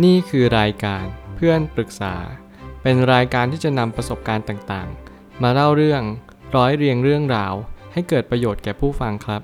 นี่คือรายการเพื่อนปรึกษา เป็นรายการที่จะนำประสบการณ์ต่างๆ มาเล่าเรื่องร้อยเรียงเรื่องราว ให้เกิดประโยชน์แก่ผู้ฟังครับ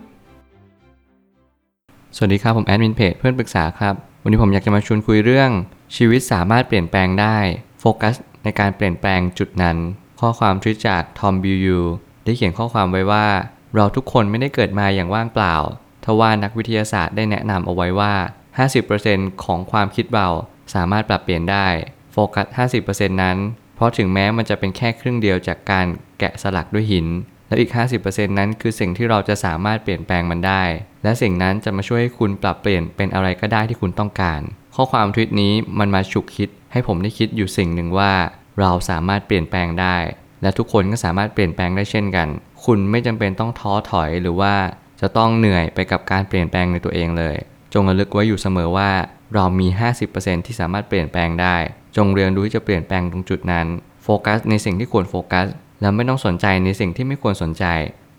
สวัสดีครับผมแอดมินเพจเพื่อนปรึกษาครับ วันนี้ผมอยากจะมาชวนคุยเรื่อง ชีวิตสามารถเปลี่ยนแปลงได้โฟกัสในการเปลี่ยนแปลงจุดนั้น ข้อความทิจากทอมบิวยูได้เขียนข้อความไว้ว่า เราทุกคนไม่ได้เกิดมาอย่างว่างเปล่าทว่านักวิทยาศาสตร์ได้แนะนำเอาไว้ว่า 50%ของความคิดเราสามารถปรับเปลี่ยนได้ โฟกัส 50%นั้น เพราะถึงแม้มันจะเป็นแค่ครึ่งเดียวจากการแกะสลักด้วยหิน และอีก 50%นั้นคือสิ่งที่เราจะสามารถเปลี่ยนแปลงมันได้ และสิ่งนั้นจะมาช่วยให้คุณปรับเปลี่ยนเป็นอะไรก็ได้ที่คุณต้องการ ข้อความทวิตนี้มันมาฉุกคิด ให้ผมได้คิดอยู่สิ่งหนึ่งว่า เราสามารถเปลี่ยนแปลงได้ และทุกคนก็สามารถเปลี่ยนแปลงได้เช่นกัน คุณไม่จำเป็นต้องท้อถอยหรือว่าจะต้องเหนื่อยไปกับการเปลี่ยนแปลงในตัวเองเลย จงระลึกไว้อยู่เสมอว่า เรามี 50%ที่สามารถเปลี่ยนแปลงได้ จงเรียนรู้ที่จะเปลี่ยนแปลงตรงจุดนั้น โฟกัสในสิ่งที่ควรโฟกัส แล้วไม่ต้องสนใจในสิ่งที่ไม่ควรสนใจ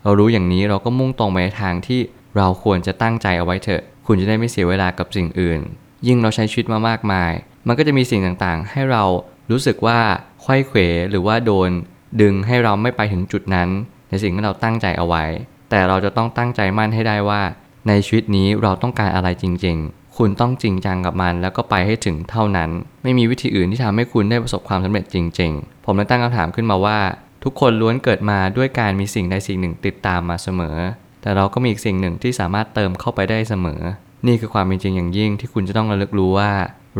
เรารู้อย่างนี้เราก็มุ่งตรงไปในทางที่เราควรจะตั้งใจเอาไว้เถอะ คุณจะได้ไม่เสียเวลากับสิ่งอื่น ยิ่งเราใช้ชีวิตมามากมาย มันก็จะมีสิ่งต่างๆ ให้เรารู้สึกว่าควยเขวหรือว่าโดน ดึงให้เราไม่ไปถึงจุดนั้น ในสิ่งที่เราตั้งใจเอาไว้ แต่เราจะต้องตั้งใจมั่นให้ได้ว่า ในชีวิตนี้เราต้องการอะไรจริง ๆ คุณต้องจริงจังกับมัน แล้วก็ไปให้ถึงเท่านั้น ไม่มีวิธีอื่นที่ทำให้คุณได้ประสบความสำเร็จจริง ๆ ผมเลยตั้งคำถามขึ้นมาว่า ทุกคนล้วนเกิดมาด้วยการมีสิ่งใดสิ่งหนึ่งติดตามมาเสมอ แต่เราก็มีอีกสิ่งหนึ่งที่สามารถเติมเข้าไปได้เสมอ นี่คือความเป็นจริงอย่างยิ่งที่คุณจะต้องระลึกรู้ว่า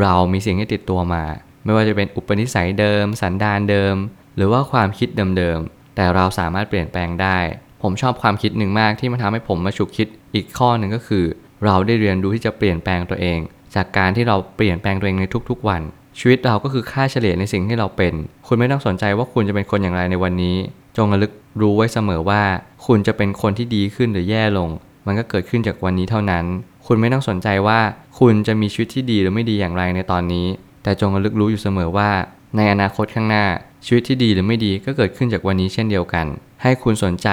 เรามีสิ่งที่ติดตัวมา ไม่ว่าจะเป็นอุปนิสัยเดิม สันดานเดิม หรือว่าความคิดเดิมๆแต่เราสามารถเปลี่ยนแปลงได้ ผมชอบความคิดหนึ่งมากที่มันทำให้ผมมาฉุกคิดอีกข้อหนึ่งก็คือ เราได้เรียนรู้ที่จะเปลี่ยนแปลงตัวเอง จากการที่เราเปลี่ยนแปลงตัวเองในทุกๆ วัน ชีวิตเราก็คือค่าเฉลี่ยในสิ่งที่เราเป็น คุณไม่ต้องสนใจว่าคุณจะเป็นคนอย่างไรในวันนี้ จงระลึกรู้ไว้เสมอว่า คุณจะเป็นคนที่ดีขึ้นหรือแย่ลง มันก็เกิดขึ้นจากวันนี้เท่านั้น คุณไม่ต้องสนใจว่า คุณจะมีชีวิตที่ดีหรือไม่ดีอย่างไรในตอนนี้ แต่จงระลึกรู้อยู่เสมอว่า ในอนาคตข้างหน้าชีวิตที่ดีหรือไม่ดีก็เกิดขึ้นจากวันนี้เช่นเดียวกัน ให้คุณสนใจ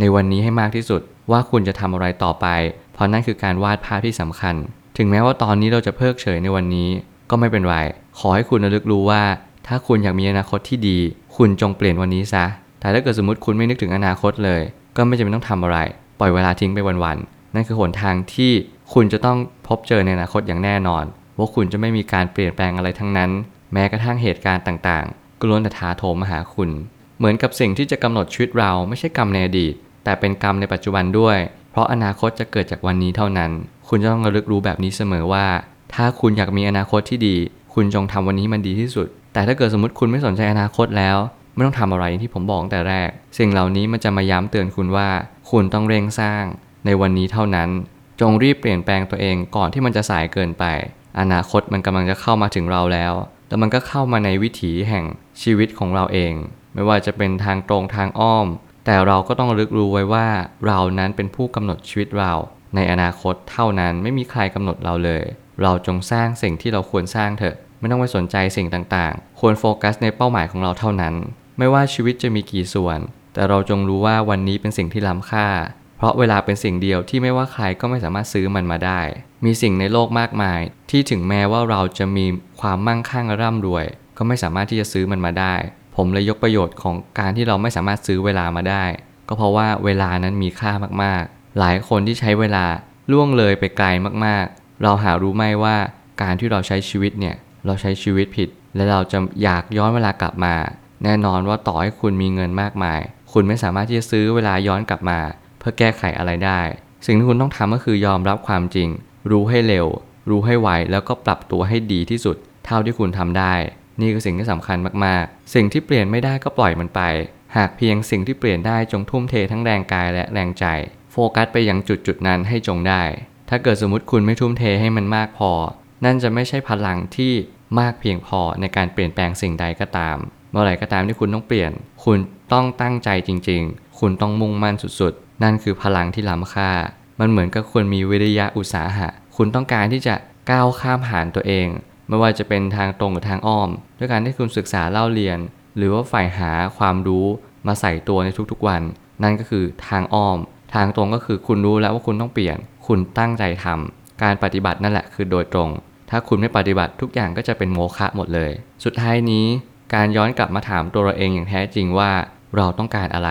ในวันนี้ให้มากที่สุดว่าคุณจะทำอะไรต่อไป เพราะนั่นคือการวาดภาพที่สำคัญ ถึงแม้ว่าตอนนี้เราจะเพิกเฉยในวันนี้ ก็ไม่เป็นไร ขอให้คุณระลึกรู้ว่า ถ้าคุณอยากมีอนาคตที่ดี คุณจงเปลี่ยนวันนี้ซะ แต่ถ้าเกิดสมมติคุณไม่นึกถึงอนาคตเลย ก็ไม่จำเป็นต้องทำอะไร ปล่อยเวลาทิ้งไปวันๆ นั่นคือหนทางที่คุณจะต้องพบเจอในอนาคตอย่างแน่นอน ว่าคุณจะไม่มีการเปลี่ยนแปลงอะไรทั้งนั้น แม้กระทั่งเหตุการณ์ต่างๆก็ล้วนแต่ท้าโถมมาหาคุณ เหมือนกับสิ่งที่จะกำหนดชีวิตเราไม่ใช่กรรมในอดีต แต่เป็นกรรมในปัจจุบันด้วย เพราะอนาคตจะเกิดจากวันนี้เท่านั้น คุณจะต้องระลึกรู้แบบนี้เสมอว่า ถ้าคุณอยากมีอนาคตที่ดี คุณจงทำวันนี้มันดีที่สุด แต่ถ้าเกิดสมมติคุณไม่สนใจอนาคตแล้ว ไม่ต้องทำอะไรที่ผมบอกตั้งแต่แรก สิ่งเหล่านี้มันจะมาย้ำเตือนคุณว่า คุณต้องเร่งสร้าง ในวันนี้เท่านั้น จงรีบเปลี่ยนแปลงตัวเองก่อนที่มันจะสายเกินไป อนาคตมันกำลังจะเข้ามาถึงเราแล้ว แต่มันก็เข้ามาในวิถีแห่งชีวิตของเราเอง ไม่ว่าจะเป็นทางตรงทางอ้อม แต่เราก็ต้องรึกรู้ไว้ว่าเรานั้นเป็นผู้กำหนดชีวิตเรา ในอนาคตเท่านั้นไม่มีใครกำหนดเราเลย เราจงสร้างสิ่งที่เราควรสร้างเถอะ ไม่ต้องไปสนใจสิ่งต่างๆ ควรโฟกัสในเป้าหมายของเราเท่านั้น ไม่ว่าชีวิตจะมีกี่ส่วน แต่เราจงรู้ว่าวันนี้เป็นสิ่งที่ล้ำค่า เพราะเวลาเป็นสิ่งเดียวที่ไม่ว่าใครก็ไม่สามารถซื้อมันมาได้ มีสิ่งในโลกมากมาย ที่ถึงแม้ว่าเราจะมีความมั่งคั่งร่ำรวย ก็ไม่สามารถที่จะซื้อมันมาได้ ผมเลยยกประโยชน์ของการที่เราไม่สามารถซื้อเวลามาได้ ก็เพราะว่าเวลานั้นมีค่ามากๆ หลายคนที่ใช้เวลาล่วงเลยไปไกลมากๆ เราหารู้ไหมว่าการที่เราใช้ชีวิตเนี่ยเราใช้ชีวิตผิด และเราจะอยากย้อนเวลากลับมา แน่นอนว่าต่อให้คุณมีเงินมากมาย คุณไม่สามารถที่จะซื้อเวลาย้อนกลับมา เพื่อแก้ไขอะไรได้ สิ่งที่คุณต้องทำก็คือยอมรับความจริง รู้ให้เร็ว รู้ให้ไวแล้วก็ปรับตัวให้ดีที่สุด เท่าที่คุณทำได้ นี่คือสิ่งที่สำคัญมากๆ สิ่งที่เปลี่ยนไม่ได้ก็ปล่อยมันไป หากเพียงสิ่งที่เปลี่ยนได้จงทุ่มเททั้งแรงกายและแรงใจ โฟกัสไปยังจุดจุดๆนั้นให้จงได้ ถ้าเกิดสมมติคุณไม่ทุ่มเทให้มันมากพอ นั่นจะไม่ใช่พลังที่มากเพียงพอในการเปลี่ยนแปลงสิ่งใดก็ตาม เมื่อไหร่ก็ตามที่คุณต้องเปลี่ยน คุณต้องตั้งใจจริง ๆ คุณต้องมุ่งมั่นสุดๆ นั่นคือพลังที่ล้ำค่า มันเหมือนกับคุณมีวิริยะอุตสาหะ คุณต้องการที่จะก้าวข้ามผ่านตัวเอง ไม่ว่าจะเป็นทางตรงหรือทางอ้อม ด้วยการที่คุณศึกษาเล่าเรียน หรือว่าใฝ่หาความรู้มาใส่ตัวในทุกๆวัน นั่นก็คือทางอ้อม ทางตรงก็คือคุณรู้แล้วว่าคุณต้องเปลี่ยน คุณตั้งใจทำการปฏิบัตินั่นแหละคือโดยตรง ถ้าคุณไม่ปฏิบัติทุกอย่างก็จะเป็นโมฆะหมดเลย สุดท้ายนี้ การย้อนกลับมาถามตัวเราเองอย่างแท้จริงว่า เราต้องการอะไร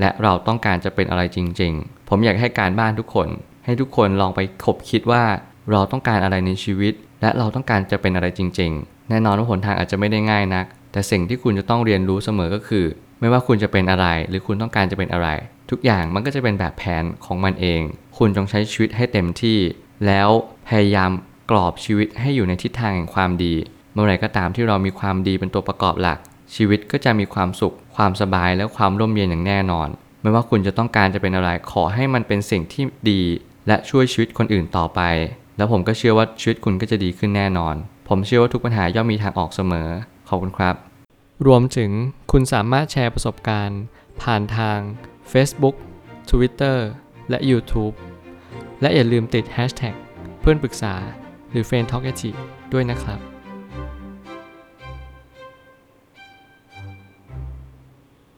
และเราต้องการจะเป็นอะไรจริง ๆ ผมอยากให้การบ้านทุกคน ให้ทุกคนลองไปคบคิดว่า เราต้องการอะไรในชีวิต และเราต้องการจะเป็นอะไรจริง ๆ แน่นอนว่าหนทางอาจจะไม่ได้ง่ายนัก แต่สิ่งที่คุณจะต้องเรียนรู้เสมอก็คือ ไม่ว่าคุณจะเป็นอะไร หรือคุณต้องการจะเป็นอะไร ทุกอย่างมันก็จะเป็นแบบแผนของมันเอง คุณจงใช้ชีวิตให้เต็มที่ แล้วพยายามกรอบชีวิตให้อยู่ในทิศทางแห่งความดี เมื่อไหร่ก็ตามที่เรามีความดีเป็นตัวประกอบหลัก ชีวิตก็จะมีความสุข ความสบายและความร่มเย็นอย่างแน่นอน ไม่ว่าคุณจะต้องการจะเป็นอะไรขอให้มันเป็นสิ่งที่ดี และช่วยชีวิตคนอื่นต่อไป แล้วผมก็เชื่อว่าชีวิตคุณก็จะดีขึ้นแน่นอน ผมเชื่อว่าทุกปัญหาย่อมมีทางออกเสมอ ขอบคุณครับ รวมถึงคุณสามารถแชร์ประสบการณ์ ผ่านทาง Facebook Twitter และ YouTube และอย่าลืมติด Hashtag เพื่อนปรึกษาหรือ f r ร e n d t a l k ด้วยนะครับ